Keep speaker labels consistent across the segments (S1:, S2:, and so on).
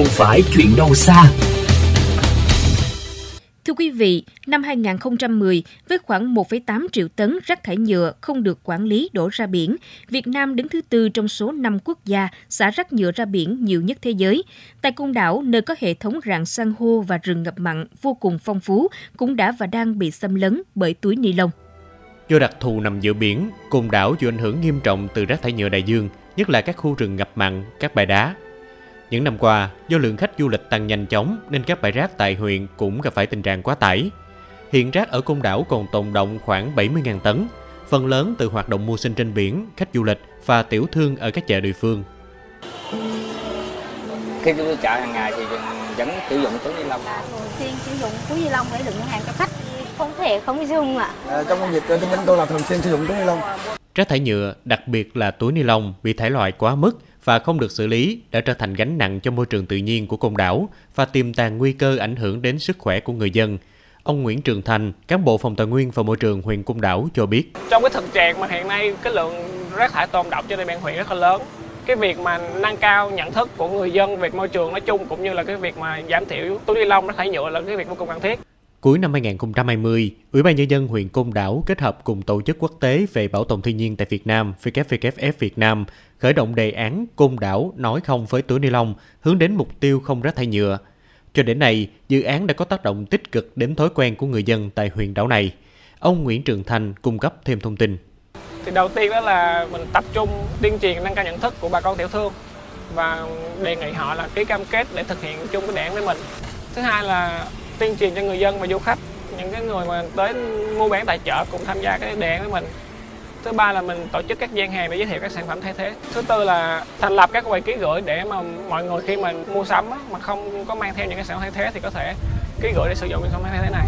S1: không phải chuyện đâu xa.
S2: Thưa quý vị, năm 2010, với khoảng 1,8 triệu tấn rác thải nhựa không được quản lý đổ ra biển, Việt Nam đứng thứ tư trong số 5 quốc gia xả rác nhựa ra biển nhiều nhất thế giới. Tại Côn Đảo, nơi có hệ thống rạn san hô và rừng ngập mặn vô cùng phong phú, cũng đã và đang bị xâm lấn bởi túi ni lông.
S3: Do đặc thù nằm giữa biển, Côn Đảo chịu ảnh hưởng nghiêm trọng từ rác thải nhựa đại dương, nhất là các khu rừng ngập mặn, các bãi đá, những năm qua, do lượng khách du lịch tăng nhanh chóng nên các bãi rác tại huyện cũng gặp phải tình trạng quá tải. Hiện rác ở Côn Đảo còn tồn động khoảng 70.000 tấn, phần lớn từ hoạt động mưu sinh trên biển, khách du lịch và tiểu thương ở các chợ địa phương.
S4: Khi tôi chợ hàng ngày thì vẫn sử dụng túi ni lông.
S5: Thường xuyên sử dụng túi ni lông để đựng hàng cho khách, không thể không dùng ạ.
S6: À, trong công việc kinh doanh tôi là thường xuyên sử dụng túi ni lông.
S3: Rác thải nhựa, đặc biệt là túi ni lông bị thải loại quá mức và không được xử lý đã trở thành gánh nặng cho môi trường tự nhiên của côn đảo và tiềm tàng nguy cơ ảnh hưởng đến sức khỏe của người dân. Ông Nguyễn Trường Thành, cán bộ phòng tài nguyên và môi trường huyện Côn Đảo cho biết.
S7: Trong cái thực trạng mà hiện nay cái lượng rác thải tồn động trên địa bàn huyện rất là lớn. Cái việc mà nâng cao nhận thức của người dân về môi trường nói chung cũng như là cái việc mà giảm thiểu túi ni lông rác thải nhựa là cái việc vô cùng cần thiết.
S3: Cuối năm 2020, Ủy ban Nhân dân huyện Côn Đảo kết hợp cùng Tổ chức Quốc tế về Bảo tồn Thiên nhiên tại Việt Nam WWF Việt Nam khởi động đề án Côn Đảo nói không với túi ni lông hướng đến mục tiêu không rác thải nhựa. Cho đến nay, dự án đã có tác động tích cực đến thói quen của người dân tại huyện đảo này. Ông Nguyễn Trường Thành cung cấp thêm thông tin.
S7: Thì đầu tiên đó là mình tập trung tuyên truyền nâng cao nhận thức của bà con tiểu thương và đề nghị họ là ký cam kết để thực hiện chung cái đề án với mình. Thứ hai là tuyên truyền cho người dân và du khách. Những cái người mà tới mua bán tại chợ cùng tham gia cái đề án với mình. Thứ ba là mình tổ chức các gian hàng để giới thiệu các sản phẩm thay thế. Thứ tư là thành lập các quầy ký gửi để mà mọi người khi mà mua sắm mà không có mang theo những cái sản phẩm thay thế thì có thể ký gửi để sử dụng những sản phẩm thay thế này.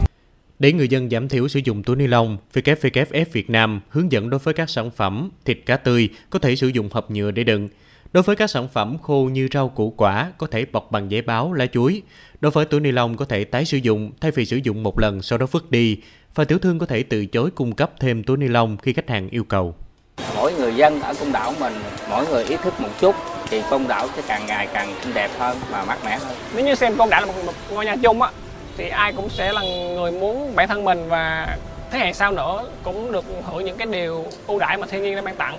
S3: Để người dân giảm thiểu sử dụng túi ni lông, WWF Việt Nam hướng dẫn đối với các sản phẩm thịt cá tươi có thể sử dụng hộp nhựa để đựng, Đối với các sản phẩm khô như rau củ quả có thể bọc bằng giấy báo, lá chuối. Đối với túi ni lông có thể tái sử dụng thay vì sử dụng một lần sau đó vứt đi. Và tiểu thương có thể từ chối cung cấp thêm túi ni lông khi khách hàng yêu cầu.
S4: Mỗi người dân ở công đảo mình, mỗi người ý thức một chút thì công đảo sẽ càng ngày càng xinh đẹp hơn và mát mẻ hơn.
S7: Nếu như xem công đảo là một, một ngôi nhà chung á, thì ai cũng sẽ là người muốn bản thân mình và thế hệ sau nữa cũng được hưởng những cái điều ưu đãi mà thiên nhiên đã ban tặng